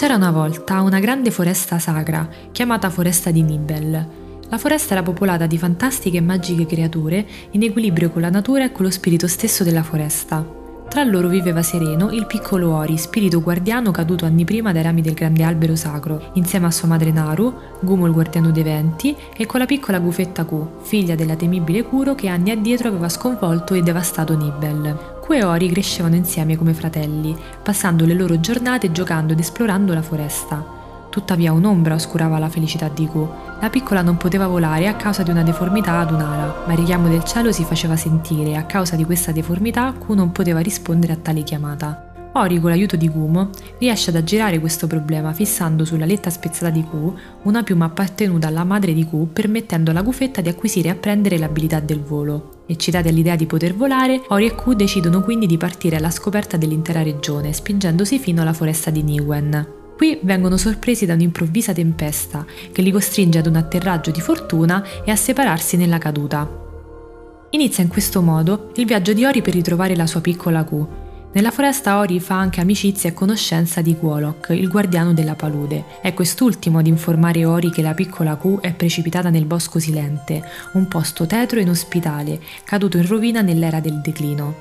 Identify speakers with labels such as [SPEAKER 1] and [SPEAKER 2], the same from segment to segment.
[SPEAKER 1] C'era una volta una grande foresta sacra, chiamata Foresta di Nibel. La foresta era popolata di fantastiche e magiche creature in equilibrio con la natura e con lo spirito stesso della foresta. Tra loro viveva sereno il piccolo Ori, spirito guardiano caduto anni prima dai rami del grande albero sacro, insieme a sua madre Naru, Gumo il guardiano dei venti, e con la piccola Gufetta Ku, figlia della temibile Kuro che anni addietro aveva sconvolto e devastato Nibel. Ku e Ori crescevano insieme come fratelli, passando le loro giornate giocando ed esplorando la foresta. Tuttavia un'ombra oscurava la felicità di Q. La piccola non poteva volare a causa di una deformità ad un'ala, ma il richiamo del cielo si faceva sentire e a causa di questa deformità Q non poteva rispondere a tale chiamata. Ori, con l'aiuto di Gumo, riesce ad aggirare questo problema fissando sulla letta spezzata di Q una piuma appartenuta alla madre di Q, permettendo alla gufetta di acquisire e apprendere l'abilità del volo. Eccitati all'idea di poter volare, Ori e Q decidono quindi di partire alla scoperta dell'intera regione, spingendosi fino alla foresta di Niwen. Qui vengono sorpresi da un'improvvisa tempesta che li costringe ad un atterraggio di fortuna e a separarsi nella caduta. Inizia in questo modo il viaggio di Ori per ritrovare la sua piccola Q. Nella foresta Ori fa anche amicizia e conoscenza di Quolok, il guardiano della palude. È quest'ultimo ad informare Ori che la piccola Q è precipitata nel bosco silente, un posto tetro e inospitale, caduto in rovina nell'era del declino.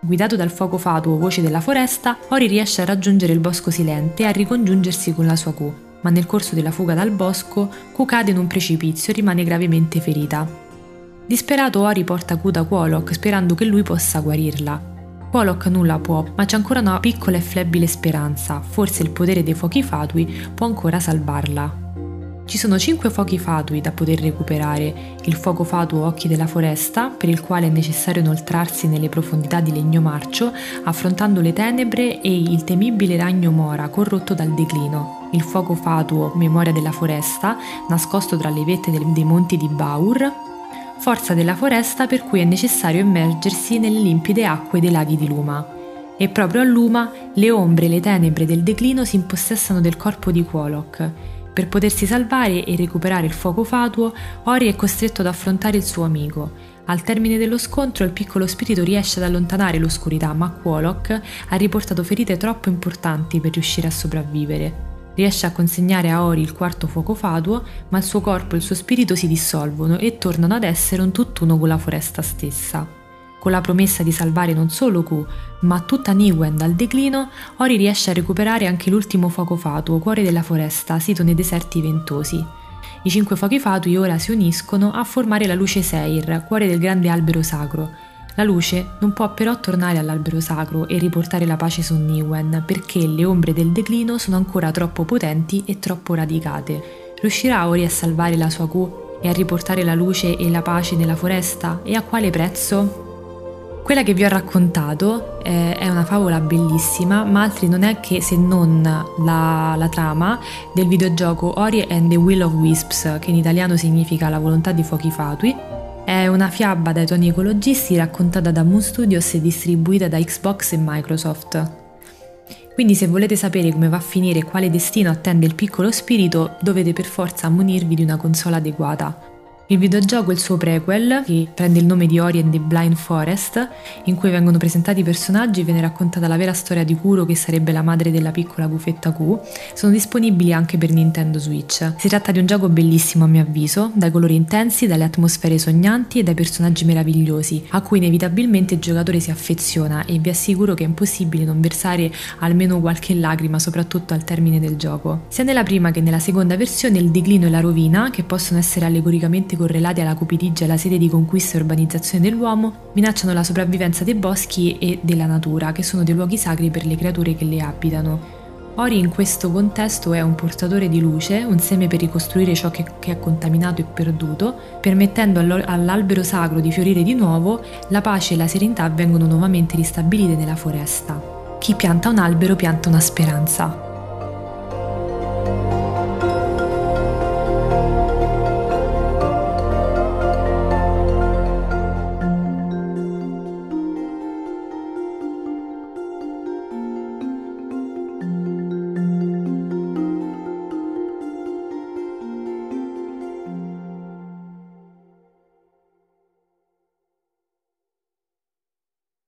[SPEAKER 1] Guidato dal fuoco fatuo voce della foresta, Ori riesce a raggiungere il bosco silente e a ricongiungersi con la sua Q, ma nel corso della fuga dal bosco, Q cade in un precipizio e rimane gravemente ferita. Disperato Ori porta Q da Quolok sperando che lui possa guarirla. Quolok nulla può, ma c'è ancora una piccola e flebile speranza, forse il potere dei fuochi fatui può ancora salvarla. Ci sono cinque fuochi fatui da poter recuperare, il fuoco fatuo Occhi della Foresta, per il quale è necessario inoltrarsi nelle profondità di legno marcio, affrontando le tenebre e il temibile ragno Mora corrotto dal declino, il fuoco fatuo Memoria della Foresta, nascosto tra le vette dei monti di Baur, forza della foresta per cui è necessario immergersi nelle limpide acque dei laghi di Luma. E proprio a Luma le ombre e le tenebre del declino si impossessano del corpo di Quolok, per potersi salvare e recuperare il fuoco fatuo, Ori è costretto ad affrontare il suo amico. Al termine dello scontro il piccolo spirito riesce ad allontanare l'oscurità, ma Quolok ha riportato ferite troppo importanti per riuscire a sopravvivere. Riesce a consegnare a Ori il quarto fuoco fatuo, ma il suo corpo e il suo spirito si dissolvono e tornano ad essere un tutt'uno con la foresta stessa. Con la promessa di salvare non solo Q, ma tutta Niwen dal declino, Ori riesce a recuperare anche l'ultimo fuoco fatuo, cuore della foresta, sito nei deserti ventosi. I cinque fuochi fatui ora si uniscono a formare la luce Seir, cuore del grande albero sacro. La luce non può però tornare all'albero sacro e riportare la pace su Niwen, perché le ombre del declino sono ancora troppo potenti e troppo radicate. Riuscirà Ori a salvare la sua Q e a riportare la luce e la pace nella foresta? E a quale prezzo? Quella che vi ho raccontato eh, è una favola bellissima, ma altri non è che se non la, la, trama del videogioco Ori and the Will of Wisps, che in italiano significa La volontà di fuochi fatui. È una fiaba dai toni ecologisti raccontata da Moon Studios e distribuita da Xbox e Microsoft. Quindi se volete sapere come va a finire e quale destino attende il piccolo spirito, dovete per forza munirvi di una console adeguata. Il videogioco è il suo prequel, che prende il nome di Ori and the Blind Forest, in cui vengono presentati i personaggi e viene raccontata la vera storia di Kuro, che sarebbe la madre della piccola bufetta Q. Sono disponibili anche per Nintendo Switch. Si tratta di un gioco bellissimo a mio avviso, dai colori intensi, dalle atmosfere sognanti e dai personaggi meravigliosi, a cui inevitabilmente il giocatore si affeziona e vi assicuro che è impossibile non versare almeno qualche lacrima, soprattutto al termine del gioco. Sia nella prima che nella seconda versione il declino e la rovina, che possono essere allegoricamente correlati alla cupidigia e alla sede di conquista e urbanizzazione dell'uomo, minacciano la sopravvivenza dei boschi e della natura, che sono dei luoghi sacri per le creature che le abitano. Ori in questo contesto è un portatore di luce, un seme per ricostruire ciò che, che è contaminato e perduto, permettendo all'albero sacro di fiorire di nuovo, la pace e la serenità vengono nuovamente ristabilite nella foresta. Chi pianta un albero pianta una speranza.